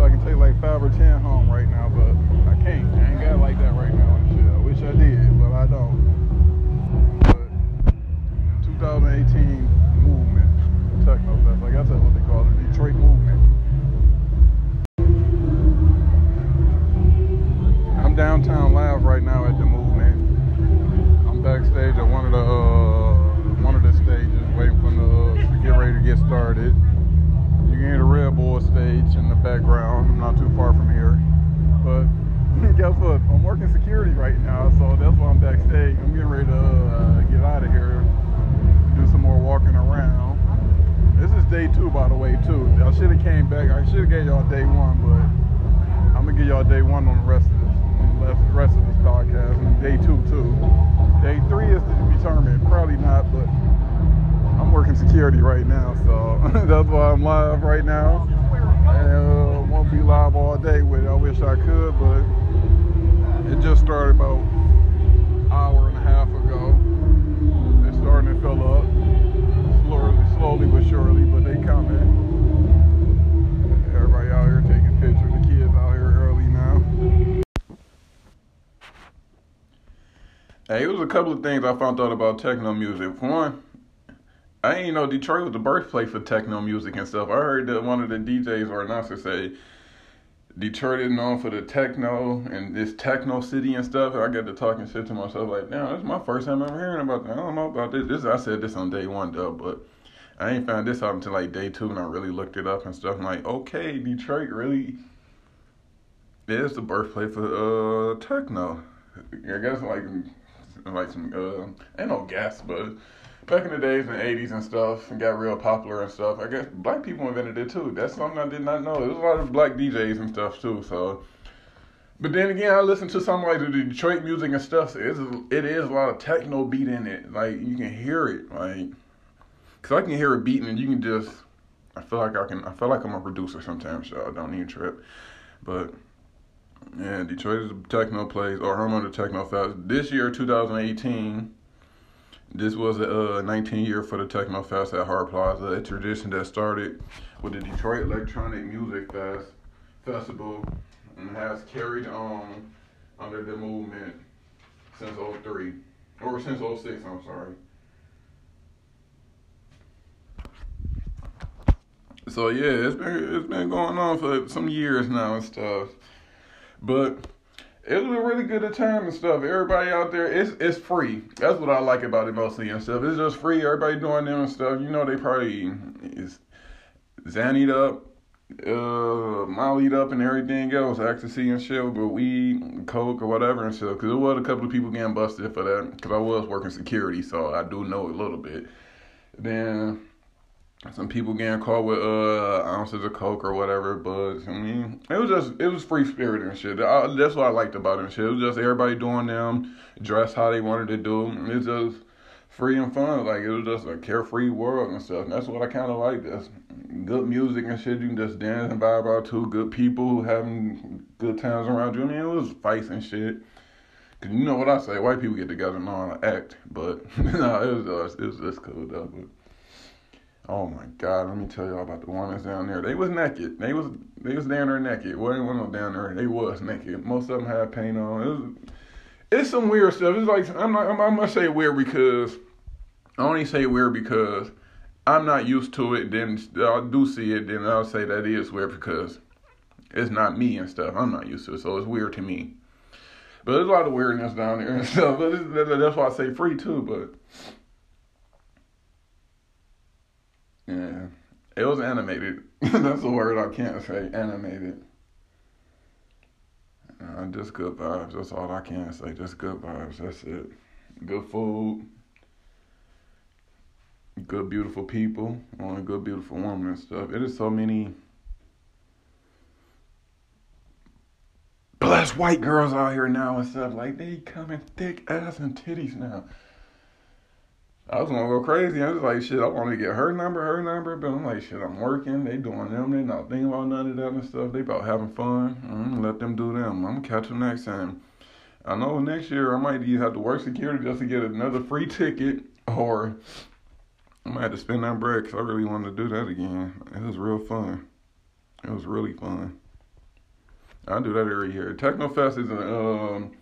I I could take like five or ten home right now, but I can't. I ain't got like that right now and shit. I wish I did, but I don't. But 2018 movement, Techno Fest, I guess that's what they call it, Detroit movement. 30 right now, so that's why I'm live right now. And uh, won't be live all day with it. I wish I could, but it just started about an hour and a half ago. It's starting to fill up slowly, slowly but surely, but they coming. Everybody out here taking pictures. The kids out here early now. Hey, it was a couple of things I found out about techno music. One, I didn't know Detroit was the birthplace for techno music and stuff. I heard that one of the DJs or announcers say Detroit is known for the techno and this techno city and stuff. And I got to talking shit to myself like, damn, this is my first time ever hearing about that. I don't know about this. This I said this on day one though, but I ain't found this out until like day two, and I really looked it up and stuff. I'm like, okay, Detroit really is the birthplace for uh techno. I guess like like some uh ain't no gas, but back in the days in the eighties and stuff, and got real popular and stuff. I guess black people invented it too. That's something I did not know. There's a lot of black DJs and stuff too. So, but then again, I listen to some like the Detroit music and stuff. So it's it is a lot of techno beat in it. Like you can hear it, like cause I can hear it beating, and you can just. I feel like I can. I feel like I'm a producer sometimes, so I don't even trip. But yeah, Detroit is a techno place or home of the techno fest. This year, 2018. This was a uh, 19 year for the Techno Fest at Hart Plaza, a tradition that started with the Detroit Electronic Music Fest Festival and has carried on under the movement since 03 or since 06, I'm sorry. So yeah, it's been it's been going on for some years now and stuff. But it was a really good time and stuff. Everybody out there, it's it's free. That's what I like about it mostly and stuff. It's just free. Everybody doing them and stuff. You know, they probably is zannied up, uh, mollied up, and everything else, ecstasy and shit, but weed, coke or whatever and stuff. Cause there was a couple of people getting busted for that. Cause I was working security, so I do know a little bit. Then some people getting caught with uh ounces of coke or whatever, but I mean, it was just it was free spirit and shit. I, that's what I liked about it shit. It was just everybody doing them, dress how they wanted to do. It's just free and fun. Like it was just a carefree world and stuff. And that's what I kind of like. This good music and shit. You can just dance and vibe out to. Good people having good times around you. I mean, it was fights and shit. Cause you know what I say, white people get together and to act, but no, it was just, it was just cool though. But, Oh my God! Let me tell y'all about the one that's down there. They was naked. They was they was down there naked. Wasn't down there. They was naked. Most of them had paint on. It was, it's some weird stuff. It's like I'm not. I'm, I'm gonna say weird because I only say weird because I'm not used to it. Then I do see it. Then I'll say that is weird because it's not me and stuff. I'm not used to it, so it's weird to me. But there's a lot of weirdness down there and stuff. But that's why I say free too. But Yeah. It was animated. That's a word I can't say. Animated. Uh, just good vibes. That's all I can say. Just good vibes. That's it. Good food. good, beautiful people, on a good, beautiful woman and stuff. It is so many blessed white girls out here now and stuff. Like they coming thick ass and titties now. I was gonna go crazy. I was like, shit, I want to get her number, her number, but I'm like, shit, I'm working. They doing them. They not thinking about none of that and stuff. They about having fun. Mm, let them do them. I'm gonna catch them next time. I know next year I might have to work security just to get another free ticket, or I might have to spend that bread because I really wanted to do that again. It was real fun. It was really fun. I do that every year. Technofest is a um,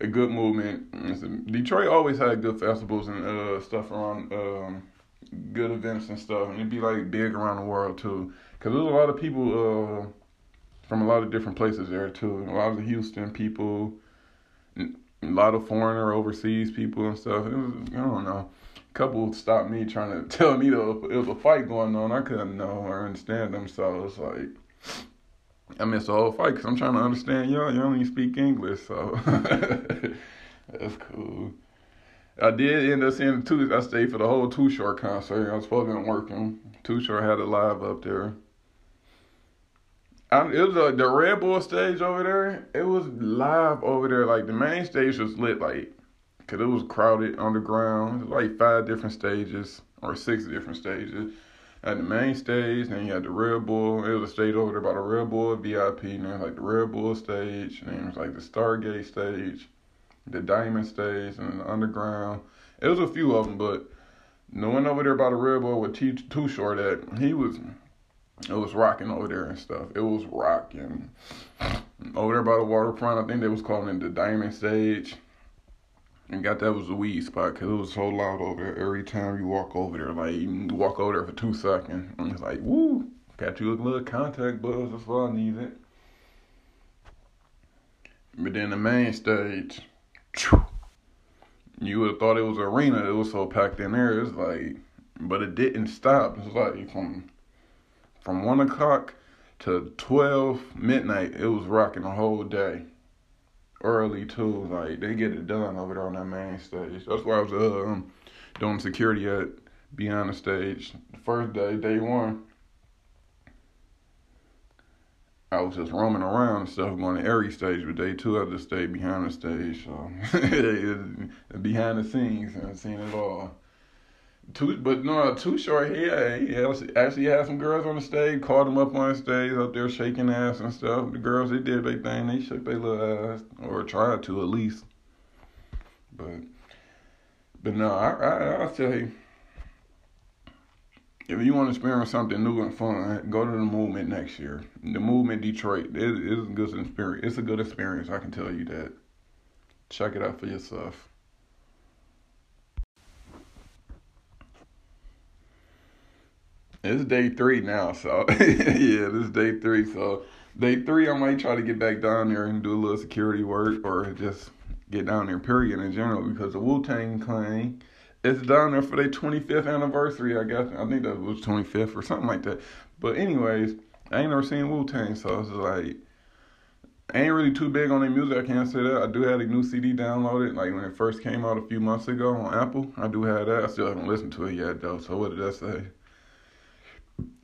a good movement. Detroit always had good festivals and uh, stuff around um, good events and stuff, and it'd be like big around the world too. Cause there's a lot of people uh, from a lot of different places there too. A lot of the Houston people, a lot of foreigner overseas people and stuff. It was I don't know. A couple stopped me trying to tell me that it was a fight going on. I couldn't know or understand them, so it's like I missed the whole fight because I'm trying to understand y'all. Y'all only speak English, so that's cool. I did end up seeing the two. I stayed for the whole Too Short concert. I was supposed to be working. Too Short had it live up there. I, it was uh, the Red Bull stage over there. It was live over there. Like the main stage was lit, like, cause it was crowded underground. It was like five different stages or six different stages at the main stage, then you had the Red Bull. It was a stage over there by the Red Bull VIP, and then like the Red Bull stage, and then it was like the Stargate stage, the Diamond stage, and the Underground. It was a few of them, but the one over there by the Red Bull with T Too Short at, he was, it was rocking over there and stuff. It was rocking. Over there by the waterfront, I think they was calling it the Diamond stage. And got that was the weed spot because it was so loud over there. Every time you walk over there, like you walk over there for two seconds, and it's like, woo, got you a little contact buzz. That's all I needed. It. But then the main stage, you would have thought it was arena. It was so packed in there. It's like, but it didn't stop. It's like from from one o'clock to twelve midnight. It was rocking the whole day early too. Like they get it done over there on that main stage. That's why I was uh, um, doing security at beyond the stage. The first day, day one, I was just roaming around and stuff, going to every stage. But day two, I just stayed behind the stage, so behind the scenes and seeing it all. Too, but no, too short. He, uh, he actually had some girls on the stage. Called them up on the stage, up there shaking ass and stuff. The girls, they did their thing. They shook their little ass, or tried to at least. But, but no, I, I, I say, if you want to experience something new and fun, go to the movement next year. The movement Detroit it is a good experience. It's a good experience. I can tell you that. Check it out for yourself. It's day three now, so yeah, this is day three. So day three, I might try to get back down there and do a little security work, or just get down there. Period in general, because the Wu Tang Clan is down there for their 25th anniversary. I guess I think that was 25th or something like that. But anyways, I ain't never seen Wu Tang, so it's like I ain't really too big on their music. I can't say that. I do have a new CD downloaded, like when it first came out a few months ago on Apple. I do have that. I still haven't listened to it yet though. So what did that say?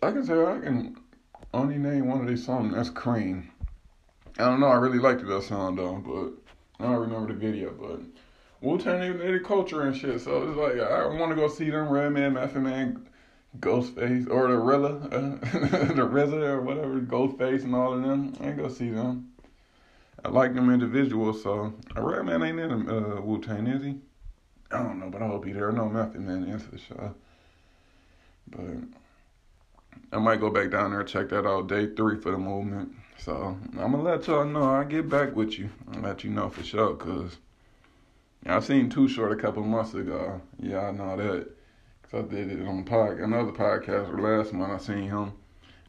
I can say I can only name one of these songs. That's Cream. I don't know. I really liked that song though, but I don't remember the video. But Wu Tang they the culture and shit. So it's like I want to go see them Redman, Method Man, Ghostface, or the Rilla, uh, the RZA or whatever, Ghostface and all of them. I ain't go see them. I like them individuals. So a Redman ain't in uh, Wu Tang, is he? I don't know, but I hope he there. No Method Man into the show, but. I might go back down there and check that out. Day three for the movement. So I'm gonna let y'all know. I'll get back with you. I'll let you know for sure. Cause I seen Too Short a couple months ago. Yeah, I know that. Cause I did it on pod, another podcast last month. I seen him,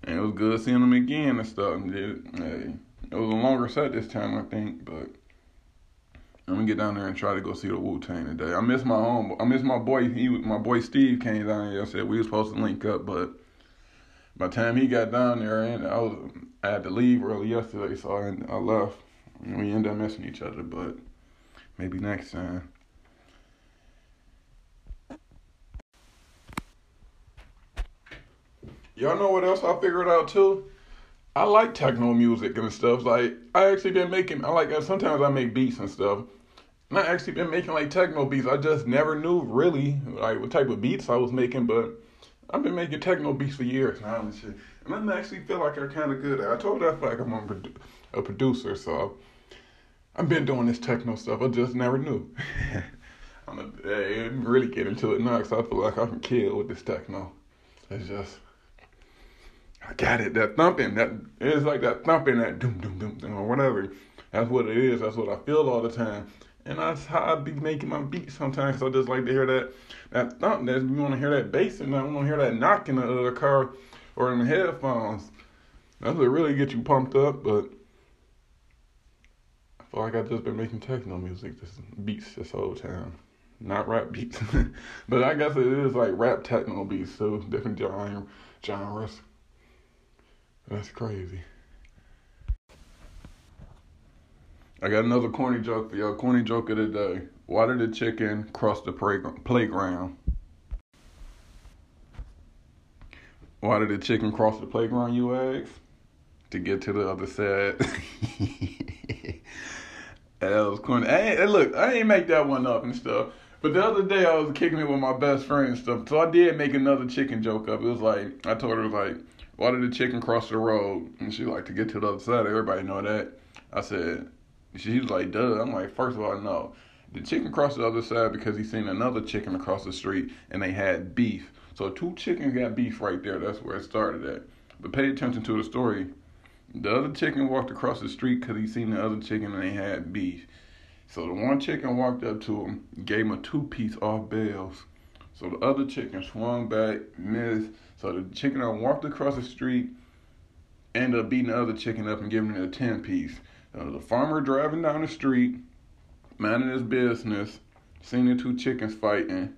and it was good seeing him again and stuff. And did hey, it was a longer set this time, I think. But I'm gonna get down there and try to go see the Wu Tang today. I miss my home. I miss my boy. He, my boy Steve came down here. I said we was supposed to link up, but by the time he got down there, and I was I had to leave early yesterday, so I, I left. And we ended up missing each other, but maybe next time. y'all know what else I figured out too? I like techno music and stuff. Like I actually been making. I like uh, sometimes I make beats and stuff. And I actually been making like techno beats. I just never knew really like what type of beats I was making, but I've been making techno beats for years now and shit. And I actually feel like I'm kind of good at. It. I told you I feel like I'm a, a producer, so I've been doing this techno stuff. I just never knew. I'm a, hey, really get into it now because I feel like I can kill with this techno. It's just I got it. That thumping, that it's like that thumping, that doom doom doom, doom or whatever. That's what it is. That's what I feel all the time. And that's how I be making my beats sometimes. So I just like to hear that that thump. That you want to hear that bass, and I want to hear that knock in the other car or in the headphones. That's what really get you pumped up. But I feel like I've just been making techno music, just beats this whole time. Not rap beats, but I guess it is like rap techno beats, so different genre genres. That's crazy. I got another corny joke for y'all. Corny joke of the day. Why did the chicken cross the playground? Why did the chicken cross the playground, you ask? To get to the other side. that was corny. I look, I ain't make that one up and stuff. But the other day I was kicking it with my best friend and stuff. So I did make another chicken joke up. It was like, I told her, like, why did the chicken cross the road? And she like to get to the other side. Everybody know that. I said, she was like, duh. I'm like, first of all, no. The chicken crossed the other side because he seen another chicken across the street and they had beef. So two chickens got beef right there. That's where it started at. But pay attention to the story. The other chicken walked across the street because he seen the other chicken and they had beef. So the one chicken walked up to him, gave him a two piece off bells. So the other chicken swung back, missed. So the chicken that walked across the street ended up beating the other chicken up and giving it a 10 piece. Uh, the farmer driving down the street, minding his business, seen the two chickens fighting,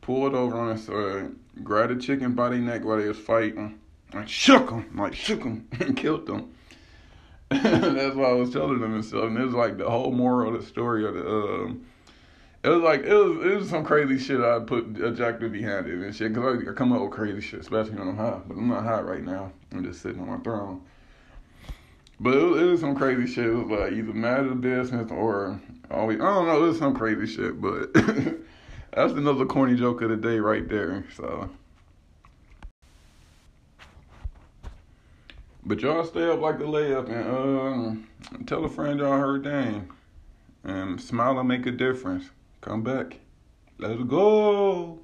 pulled over on his side, grabbed the chicken by the neck while they was fighting, and shook him, like shook him and killed them. That's why I was telling them and stuff. And it was like the whole moral of the story of the. Um, it was like it was it was some crazy shit I put objective behind it and shit because I, I come up with crazy shit, especially when I'm high. But I'm not high right now. I'm just sitting on my throne. But it was, it was some crazy shit. It was like either mad the business or always I don't know. It was some crazy shit, but that's another corny joke of the day right there. So. But y'all stay up like the layup and uh, tell a friend y'all heard dang. And smile and make a difference. Come back. Let's go.